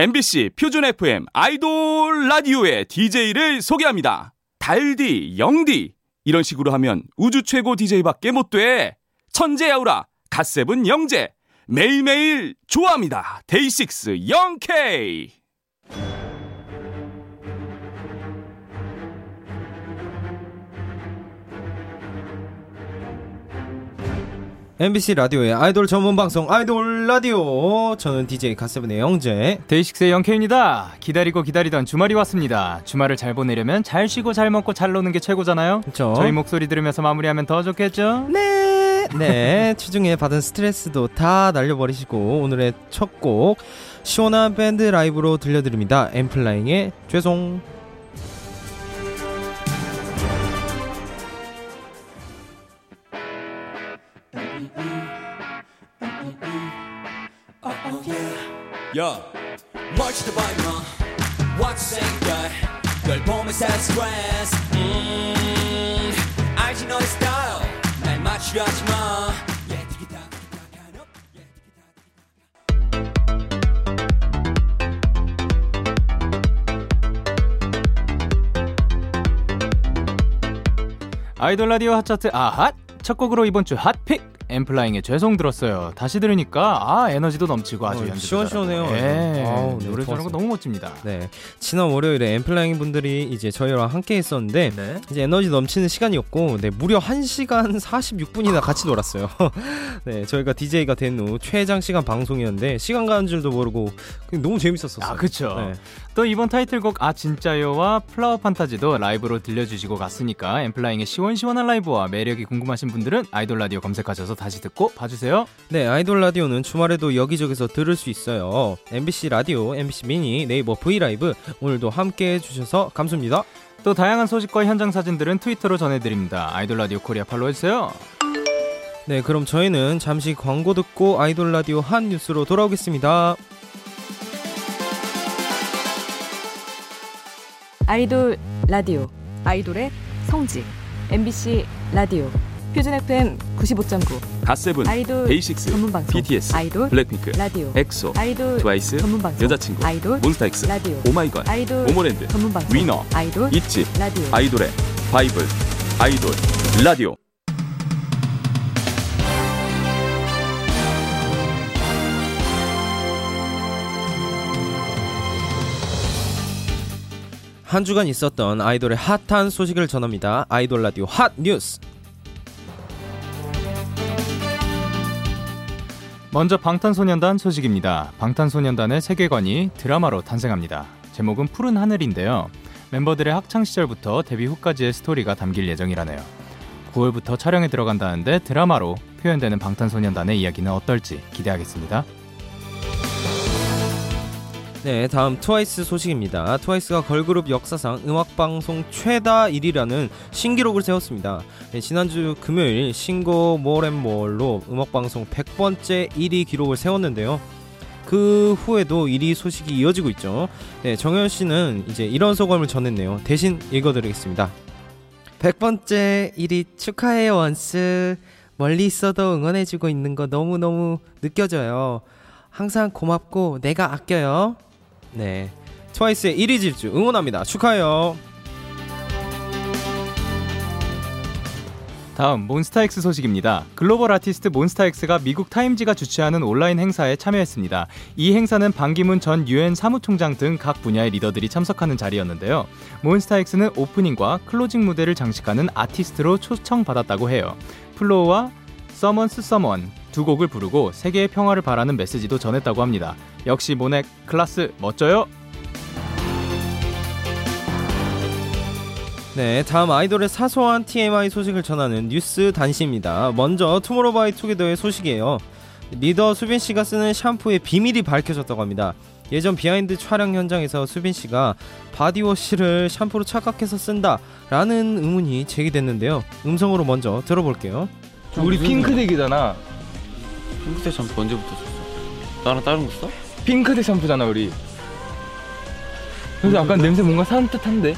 MBC 표준 FM 아이돌 라디오의 DJ를 소개합니다. 달디, 영디 이런 식으로 하면 우주 최고 DJ밖에 못 돼. 천재 아우라, 갓세븐 영재 매일매일 좋아합니다. 데이식스 영케이. MBC 라디오의 아이돌 전문 방송 아이돌 라디오 저는 DJ 갓세븐의 영재 데이식스의 영케이입니다. 기다리고 기다리던 주말이 왔습니다. 주말을 잘 보내려면 잘 쉬고 잘 먹고 잘 노는 게 최고잖아요. 그쵸? 저희 목소리 들으면서 마무리하면 더 좋겠죠? 네, 네 주중에 받은 스트레스도 다 날려버리시고 오늘의 첫 곡 시원한 밴드 라이브로 들려드립니다 엠플라잉의 죄송 야, 멋지다 보이마 What's 생각? 널 보면서 스트레스 음, 알지 너의 스타일 날 맞추려 하지마. 아이돌 라디오 핫차트 아핫! 첫 곡으로 이번 주 핫픽 엠플라잉의 죄송 들었어요. 다시 들으니까 아 에너지도 넘치고 아주 어, 시원시원해요. 예. 아우, 네, 노래 잘하는 거. 너무 멋집니다. 네 지난 월요일에 엔플라잉 분들이 이제 저희랑 함께 했었는데 네. 이제 에너지 넘치는 시간이었고 네 무려 1시간 46분이나 같이 놀았어요 네 저희가 DJ가 된 후 최장 시간 방송이었는데 시간 가는 줄도 모르고 너무 재밌었었어요 아 그쵸. 네. 또 이번 타이틀곡 아 진짜요와 Flower Fantasy도 라이브로 들려주시고 갔으니까 엔플라잉의 시원시원한 라이브와 매력이 궁금하신 분들은 아이돌 라디오 검색하셔서 다시 듣고 봐주세요. 네, 아이돌 라디오는 주말에도 여기저기서 들을 수 있어요. MBC 라디오, MBC 미니, 네이버 브이라이브 오늘도 함께 해주셔서 감사합니다. 또 다양한 소식과 현장 사진들은 트위터로 전해드립니다. 아이돌 라디오 코리아 팔로우해주세요. 네, 그럼 저희는 잠시 광고 듣고 아이돌 라디오 핫 뉴스로 돌아오겠습니다. 아이돌 라디오 아이돌의 성지 MBC 라디오 표준 FM 95.9 갓세븐, 아이돌 데이식스, 전문 방송 BTS, 아이돌 블랙핑크, 라디오 엑소, 아이돌 트와이스, 전문 방송 여자친구, 아이돌 몬스타엑스, 라디오 오마이걸, 아이돌 모모랜드, 전문 방송 위너, 아이돌 있지, 라디오 아이돌의 바이블, 아이돌 라디오. 한 주간 있었던 아이돌의 핫한 소식을 전합니다. 아이돌 라디오 핫 뉴스. 먼저 방탄소년단 소식입니다. 방탄소년단의 세계관이 드라마로 탄생합니다. 제목은 푸른 하늘인데요. 멤버들의 학창 시절부터 데뷔 후까지의 스토리가 담길 예정이라네요. 9월부터 촬영에 들어간다는데 드라마로 표현되는 방탄소년단의 이야기는 어떨지 기대하겠습니다. 네, 다음 트와이스 소식입니다. 트와이스가 걸그룹 역사상 음악방송 최다 1위라는 신기록을 세웠습니다. 네, 지난주 금요일 싱고 모앤몰로 음악방송 100번째 1위 기록을 세웠는데요. 그 후에도 1위 소식이 이어지고 있죠. 네, 정현 씨는 이제 이런 소감을 전했네요. 대신 읽어드리겠습니다. 100번째 1위 축하해요, 원스. 멀리 있어도 응원해주고 있는 거 너무너무 느껴져요. 항상 고맙고 내가 아껴요. 네. 트와이스의 1위 질주 응원합니다. 축하해요. 다음 몬스타엑스 소식입니다. 글로벌 아티스트 몬스타엑스가 미국 타임지가 주최하는 온라인 행사에 참여했습니다. 이 행사는 반기문 전 유엔 사무총장 등 각 분야의 리더들이 참석하는 자리였는데요. 몬스타엑스는 오프닝과 클로징 무대를 장식하는 아티스트로 초청받았다고 해요. Flow와 Someone's Someone 두 곡을 부르고 세계의 평화를 바라는 메시지도 전했다고 합니다. 역시 몬엑 클라스 멋져요. 네, 다음 아이돌의 사소한 TMI 소식을 전하는 뉴스 단신입니다. 먼저 투모로우바이투게더의 소식이에요. 리더 수빈 씨가 쓰는 샴푸의 비밀이 밝혀졌다고 합니다. 예전 비하인드 촬영 현장에서 수빈 씨가 바디워시를 샴푸로 착각해서 쓴다라는 의문이 제기됐는데요. 음성으로 먼저 들어볼게요. 우리 핑크색이잖아. 핑크색 샴푸 언제부터 썼어? 나랑 다른 거 써? 핑크색 샴푸잖아 우리. 그래서 약간 냄새 뭔가 산뜻한데.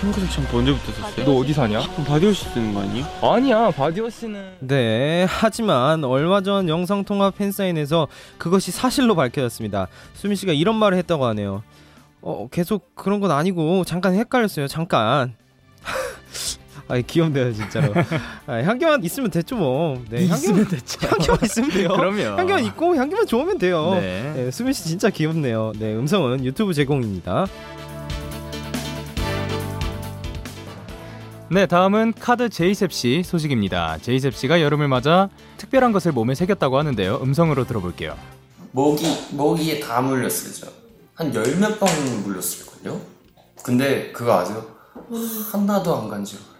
핑크색 샴푸 언제부터 썼어요? 너 어디 사냐? 바디워시 쓰는 거 아니에요? 아니야 바디워시는 네, 하지만 얼마 전 영상통화 팬사인회에서 그것이 사실로 밝혀졌습니다. 수빈 씨가 이런 말을 했다고 하네요. 어, 계속 그런 건 아니고 잠깐 헷갈렸어요. 잠깐. 아, 귀엽네요, 진짜로. 아, 향기만 있으면 됐죠, 뭐. 네, 향기만 됐죠. 향기만 있으면 돼요. 그럼요. 향기만 있고 향기만 좋으면 돼요. 네. 네, 수빈 씨 진짜 귀엽네요. 네, 음성은 유튜브 제공입니다. 네, 다음은 카드 제이셉 씨 소식입니다. 제이셉 씨가 여름을 맞아 특별한 것을 몸에 새겼다고 하는데요. 음성으로 들어볼게요. 모기 모기에 다 물렸어요. 저. 한 열 몇 번 물렸을걸요? 근데 그거 아세요? 하나도 안 간지러워요.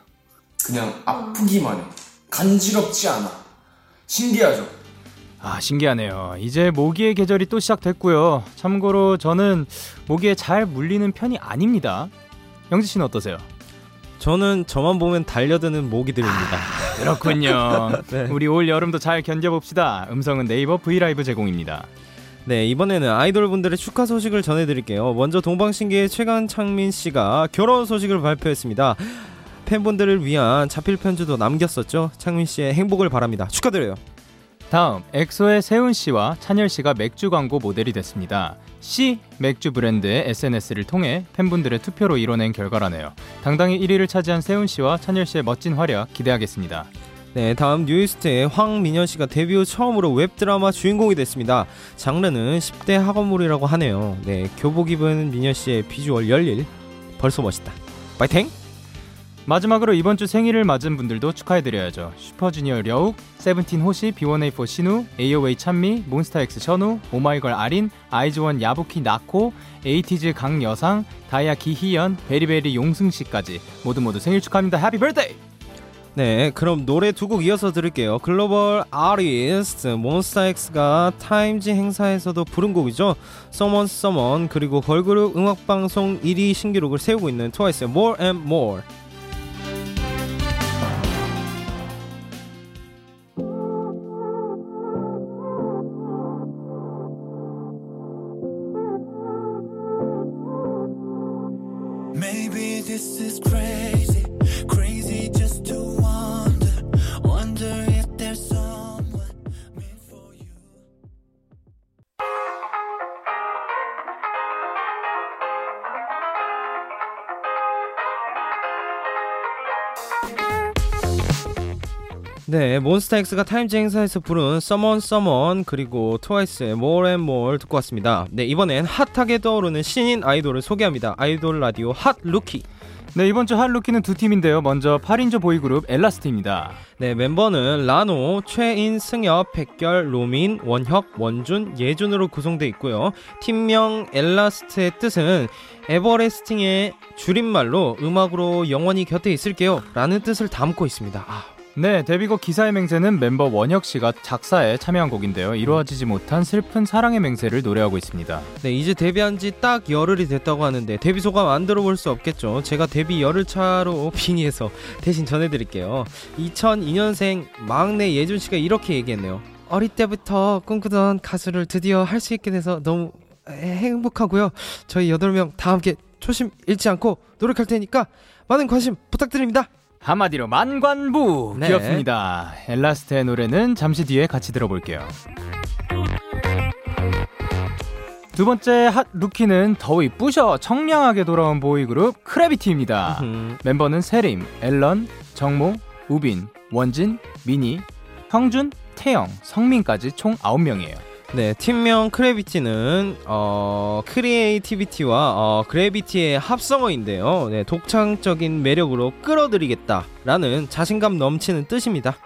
그냥 아프기만 해. 간지럽지 않아. 신기하죠? 아, 신기하네요. 이제 모기의 계절이 또 시작됐고요. 참고로 저는 모기에 잘 물리는 편이 아닙니다. 영지 씨는 어떠세요? 저는 저만 보면 달려드는 모기들입니다. 그렇군요. 네. 우리 올 여름도 잘 견뎌봅시다. 음성은 네이버 브이라이브 제공입니다. 네, 이번에는 아이돌 분들의 축하 소식을 전해드릴게요. 먼저 동방신기의 최강창민 씨가 결혼 소식을 발표했습니다. 팬분들을 위한 자필 편지도 남겼었죠. 창민 씨의 행복을 바랍니다. 축하드려요. 다음 엑소의 세훈 씨와 찬열 씨가 맥주 광고 모델이 됐습니다. C 맥주 브랜드의 SNS를 통해 팬분들의 투표로 이뤄낸 결과라네요. 당당히 1위를 차지한 세훈 씨와 찬열 씨의 멋진 활약 기대하겠습니다. 네, 다음 뉴이스트의 황민현 씨가 데뷔 후 처음으로 웹드라마 주인공이 됐습니다. 장르는 10대 학원물이라고 하네요. 네, 교복 입은 민현 씨의 비주얼 열일. 벌써 멋있다. 파이팅! 마지막으로 이번 주 생일을 맞은 분들도 축하해드려야죠. 슈퍼주니어 려욱, 세븐틴 호시, B1A4 신우, AOA 찬미, 몬스타엑스 셔누, 오마이걸 아린, 아이즈원 야부키 나코, 에이티즈 강여상, 다이아 기희연, 베리베리 용승씨까지 모두 모두 생일 축하합니다. Happy birthday! 네, 그럼 노래 두 곡 이어서 들을게요. 글로벌 아티스트 몬스타엑스가 타임즈 행사에서도 부른 곡이죠. Someone's Someone 그리고 걸그룹 음악방송 1위 신기록을 세우고 있는 트와이스의 More and More. Is crazy, 네, 몬스타엑스가 타임즈 행사에서 부른 Someone's Someone 그리고 트와이스의 More and More 듣고 왔습니다. 네, 이번엔 핫하게 떠오르는 신인 아이돌을 소개합니다. 아이돌 라디오 Hot Rookie. 네, 이번 주 Hot Rookie는 두 팀인데요. 먼저 8인조 보이그룹 엘라스트입니다. 네, 멤버는 라노, 최인, 승엽, 백결, 로민, 원혁, 원준, 예준으로 구성되어 있고요. 팀명 엘라스트의 뜻은 Everlasting의 줄임말로 음악으로 영원히 곁에 있을게요 라는 뜻을 담고 있습니다. 아, 네, 데뷔곡 기사의 맹세는 멤버 원혁 씨가 작사에 참여한 곡인데요. 이루어지지 못한 슬픈 사랑의 맹세를 노래하고 있습니다. 네, 이제 데뷔한 지 딱 열흘이 됐다고 하는데 데뷔 소감 안 들어볼 수 없겠죠. 제가 데뷔 열흘 차로 빙의해서 대신 전해드릴게요. 2002년생 막내 예준 씨가 이렇게 얘기했네요. 어릴 때부터 꿈꾸던 가수를 드디어 할 수 있게 돼서 너무 행복하고요. 저희 8명 다 함께 초심 잃지 않고 노력할 테니까 많은 관심 부탁드립니다. 한마디로 만관부 네. 귀엽습니다. 엘라스트의 노래는 잠시 뒤에 같이 들어볼게요. 두 번째 핫 루키는 더위 뿌셔 청량하게 돌아온 보이그룹 크래비티입니다. 음, 멤버는 세림, 앨런, 정모, 우빈, 원진, 민희, 형준, 태영, 성민까지 총 9명이에요. 네, 팀명 크래비티는 어, Creativity와 어, Gravity의 합성어인데요. 네, 독창적인 매력으로 끌어들이겠다라는 자신감 넘치는 뜻입니다.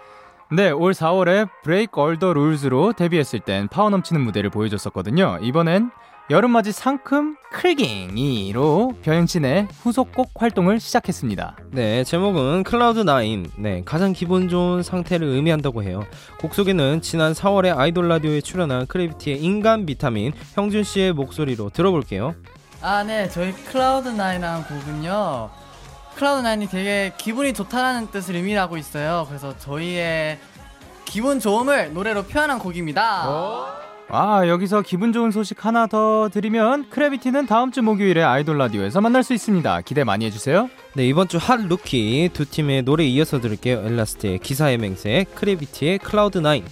네, 올 4월에 Break all the Rules로 데뷔했을 땐 파워 넘치는 무대를 보여줬었거든요. 이번엔 여름맞이 상큼 클깅이로 변신해 후속곡 활동을 시작했습니다. 네, 제목은 Cloud Nine. 네, 가장 기분 좋은 상태를 의미한다고 해요. 곡 속에는 지난 4월에 아이돌 라디오에 출연한 크래비티의 인간 비타민 형준 씨의 목소리로 들어볼게요. 아, 네. 저희 Cloud Nine이라는 곡은요. Cloud Nine이 되게 기분이 좋다라는 뜻을 의미하고 있어요. 그래서 저희의 기분 좋음을 노래로 표현한 곡입니다. 아, 여기서 기분 좋은 소식 하나 더 드리면 크래비티는 다음 주 목요일에 아이돌 라디오에서 만날 수 있습니다. 기대 많이 해주세요. 네 이번 주 Hot Rookie 두 팀의 노래 이어서 들을게요. 엘라스트의 기사의 맹세, 크래비티의 Cloud Nine.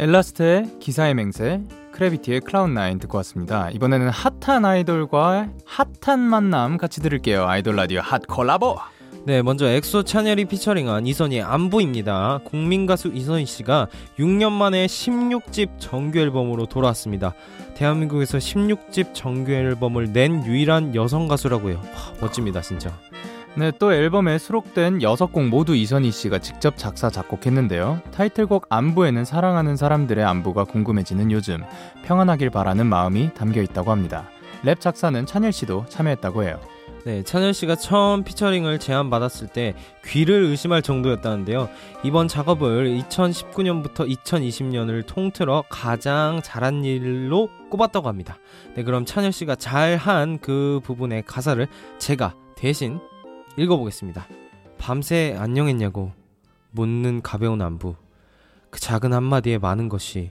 엘라스트의 기사의 맹세, 크래비티의 클라운9 듣고 왔습니다. 이번에는 핫한 아이돌과 핫한 만남 같이 들을게요. 아이돌 라디오 핫 콜라보! 네, 먼저 엑소 찬열이 피처링한 이선희의 안부입니다. 국민 가수 이선희 씨가 6년 만에 16집 정규 앨범으로 돌아왔습니다. 대한민국에서 16집 정규 앨범을 낸 유일한 여성 가수라고요. 와, 멋집니다, 진짜. 네, 또 앨범에 수록된 6곡 모두 이선희 씨가 직접 작사, 작곡했는데요. 타이틀곡 안부에는 사랑하는 사람들의 안부가 궁금해지는 요즘, 평안하길 바라는 마음이 담겨 있다고 합니다. 랩 작사는 찬열 씨도 참여했다고 해요. 네, 찬열 씨가 처음 피처링을 제안받았을 때 귀를 의심할 정도였다는데요. 이번 작업을 2019년부터 2020년을 통틀어 가장 잘한 일로 꼽았다고 합니다. 네, 그럼 찬열 씨가 잘한 그 부분의 가사를 제가 대신 읽어보겠습니다. 밤새 안녕했냐고 묻는 가벼운 안부 그 작은 한마디에 많은 것이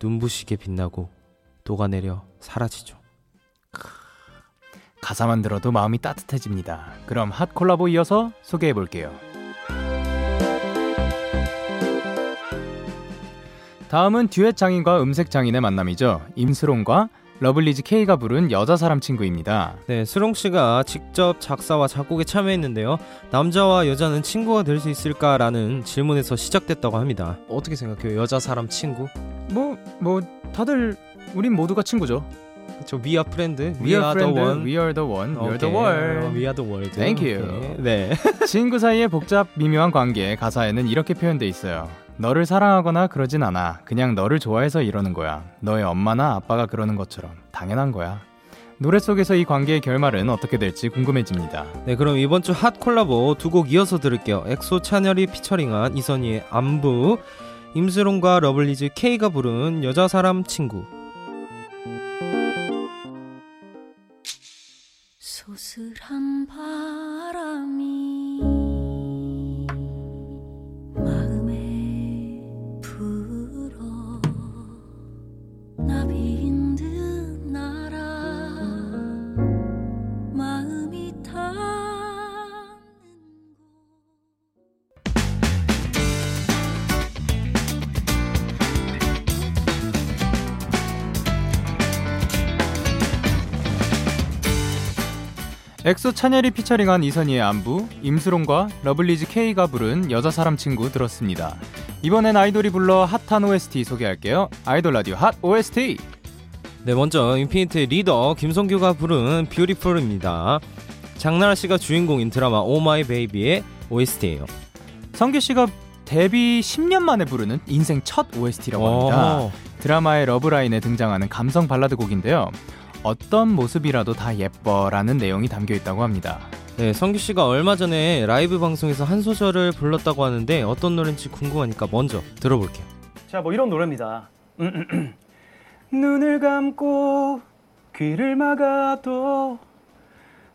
눈부시게 빛나고 녹아내려 사라지죠. 가사만 들어도 마음이 따뜻해집니다. 그럼 핫 콜라보 이어서 소개해 볼게요. 다음은 듀엣 장인과 음색 장인의 만남이죠. 임슬옹과 러블리즈 Kei가 부른 여자 사람 친구입니다. 네, 슬옹 씨가 직접 작사와 작곡에 참여했는데요. 남자와 여자는 친구가 될 수 있을까라는 질문에서 시작됐다고 합니다. 어떻게 생각해요? 여자 사람 친구? 뭐, 뭐, 다들, 우린 모두가 친구죠. 그쵸, we are friend. We are friend, we are the one, we are the world. 어, we are the world. Thank you. 오케이. 네. 친구 사이의 복잡 미묘한 관계 가사에는 이렇게 표현돼 있어요. 너를 사랑하거나 그러진 않아. 그냥 너를 좋아해서 이러는 거야. 너의 엄마나 아빠가 그러는 것처럼 당연한 거야. 노래 속에서 이 관계의 결말은 어떻게 될지 궁금해집니다. 네, 그럼 이번 주 핫 콜라보 두 곡 이어서 들을게요. 엑소 찬열이 피처링한 이선희의 안부, 임슬옹과 러블리즈 Kei가 부른 여자 사람 친구. 소슬한 바람이 엑소 찬열이 피처링한 이선희의 안부, 임슬옹과 러블리즈 Kei가 부른 여자 사람 친구 들었습니다. 이번엔 아이돌이 불러 핫한 OST 소개할게요. 아이돌 라디오 핫 OST. 네, 먼저 인피니트의 리더 김성규가 부른 Beautiful입니다. 장나라 씨가 주인공인 드라마 Oh My Baby의 OST예요. 성규 씨가 데뷔 10년 만에 부르는 인생 첫 OST라고 합니다. 드라마의 러브라인에 등장하는 감성 발라드 곡인데요. 어떤 모습이라도 다 예뻐라는 내용이 담겨 있다고 합니다. 네, 성규 씨가 얼마 전에 라이브 방송에서 한 소절을 불렀다고 하는데 어떤 노래인지 궁금하니까 먼저 들어볼게요. 자, 뭐 이런 노래입니다. 눈을 감고 귀를 막아도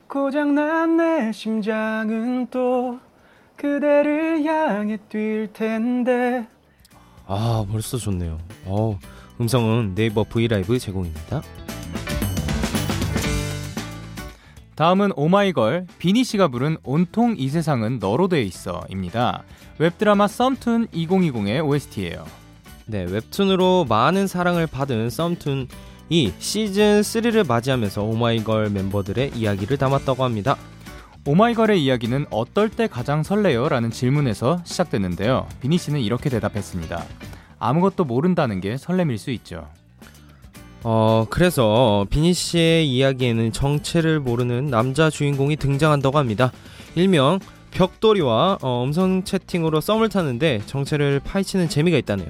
고장난 내 심장은 또 그대를 향해 뛸 텐데 아, 벌써 좋네요. 어, 음성은 네이버 V LIVE 제공입니다. 다음은 오마이걸 비니 씨가 부른 온통 이 세상은 너로 돼 있어입니다. 웹드라마 썸툰 2020의 OST예요. 네, 웹툰으로 많은 사랑을 받은 썸툰 이 시즌 3를 맞이하면서 오마이걸 멤버들의 이야기를 담았다고 합니다. 오마이걸의 이야기는 어떨 때 가장 설레요? 라는 질문에서 시작됐는데요. 비니 씨는 이렇게 대답했습니다. 아무것도 모른다는 게 설렘일 수 있죠. 어, 그래서 비니 씨의 이야기에는 정체를 모르는 남자 주인공이 등장한다고 합니다. 일명 벽돌이와 어, 음성 채팅으로 썸을 타는데 정체를 파헤치는 재미가 있다네요.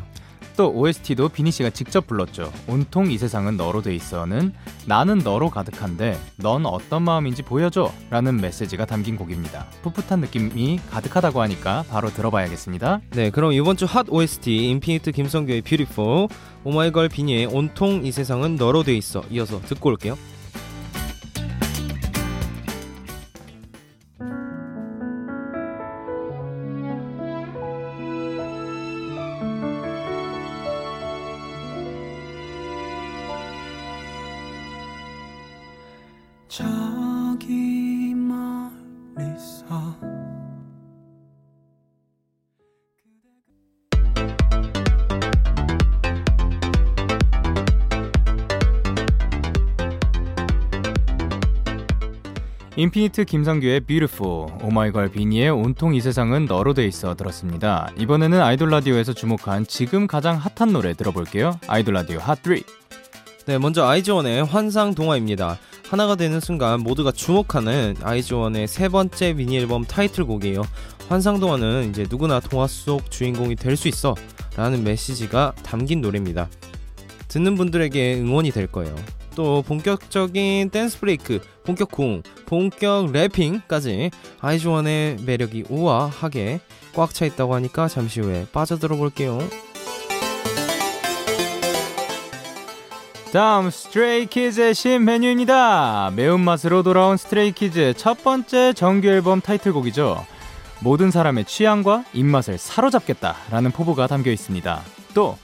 또 OST도 비니 씨가 직접 불렀죠. 온통 이 세상은 너로 돼 있어는 나는 너로 가득한데 넌 어떤 마음인지 보여줘 라는 메시지가 담긴 곡입니다. 풋풋한 느낌이 가득하다고 하니까 바로 들어봐야겠습니다. 네, 그럼 이번 주 핫 OST 인피니트 김성규의 Beautiful, 오마이걸 비니의 온통 이 세상은 너로 돼 있어 이어서 듣고 올게요. 인피니트 김성규의 Beautiful, 오마이걸 비니의 온통 이 세상은 너로 돼 있어 들었습니다. 이번에는 아이돌 라디오에서 주목한 지금 가장 핫한 노래 들어볼게요. 아이돌 라디오 핫 3. 네, 먼저 아이즈원의 환상 동화입니다. 하나가 되는 순간 모두가 주목하는 아이즈원의 세 번째 미니 앨범 타이틀곡이에요. 환상 동화는 이제 누구나 동화 속 주인공이 될 수 있어 라는 메시지가 담긴 노래입니다. 듣는 분들에게 응원이 될 거예요. 또 본격적인 dance break, 본격 군무, 본격 rapping까지 아이즈원의 매력이 우아하게 꽉 차 있다고 하니까 잠시 후에 빠져들어 볼게요. 다음 스트레이키즈의 신 메뉴입니다. 매운맛으로 돌아온 스트레이키즈의 첫 번째 정규 앨범 타이틀곡이죠. 모든 사람의 취향과 입맛을 사로잡겠다라는 포부가 담겨 있습니다. 또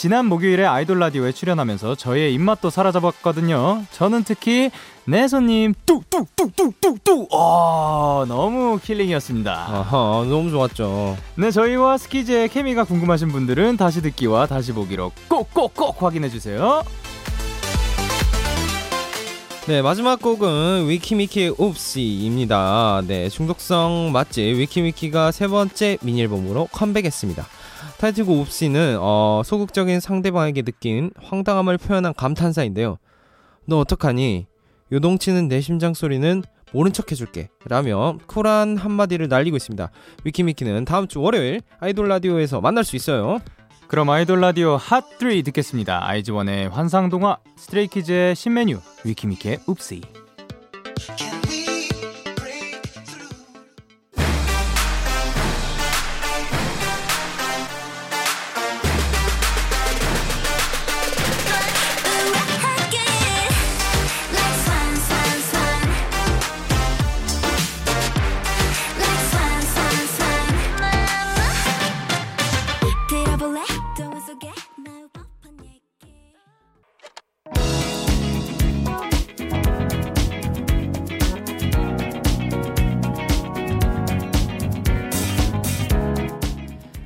지난 목요일에 아이돌 라디오에 출연하면서 저의 입맛도 사로잡았거든요. 저는 특히 내 손님 뚝뚝뚝뚝뚝뚝 어, 너무 킬링이었습니다. 아하, 너무 좋았죠. 네, 저희와 스키즈의 케미가 궁금하신 분들은 다시 듣기와 다시 보기로 꼭꼭꼭 확인해 주세요. 네, 마지막 곡은 위키미키의 옵시입니다. 네, 중독성 맛집 위키미키가 세 번째 미니 앨범으로 컴백했습니다. 타이틀곡 Oopsy는 어, 소극적인 상대방에게 느낀 황당함을 표현한 감탄사인데요. 너 어떡하니? 요동치는 내 심장 소리는 모른 척 해줄게. 라며 쿨한 한마디를 날리고 있습니다. 위키미키는 다음 주 월요일 아이돌 라디오에서 만날 수 있어요. 그럼 아이돌 라디오 핫3 듣겠습니다. 아이즈원의 환상동화, 스트레이키즈의 신메뉴, 위키미키의 Oopsy.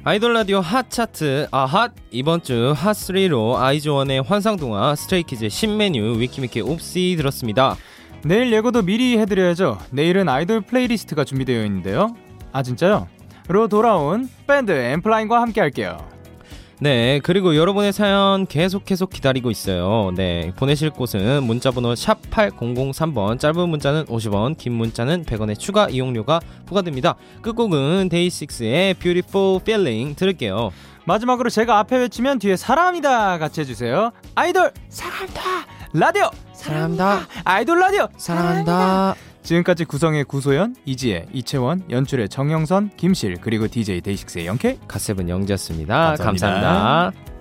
아이돌 라디오 핫 차트 아핫 이번 주 핫3로 아이즈원의 환상동화 스트레이키즈의 신메뉴 위키미키 Oopsy 들었습니다 내일 예고도 미리 해드려야죠. 내일은 아이돌 playlist가 준비되어 있는데요. 아 진짜요? 로 돌아온 밴드 엔플라잉과 함께 할게요. 네 그리고 여러분의 사연 계속 계속 기다리고 있어요 네 보내실 곳은 문자번호 샵 8003번 짧은 문자는 50원 긴 문자는 100원의 추가 이용료가 부과됩니다 끝곡은 데이식스의 Beautiful Feeling 들을게요 마지막으로 제가 앞에 외치면 뒤에 사람이다 같이 해주세요. 아이돌 사랑한다. 라디오 사랑한다. 아이돌 라디오 사랑한다 지금까지 구성의 구소연, 이지혜, 이채원, 연출의 정영선, 김실 그리고 DJ 데이식스의 영케 갓세븐 영지였습니다 감사합니다. 감사합니다.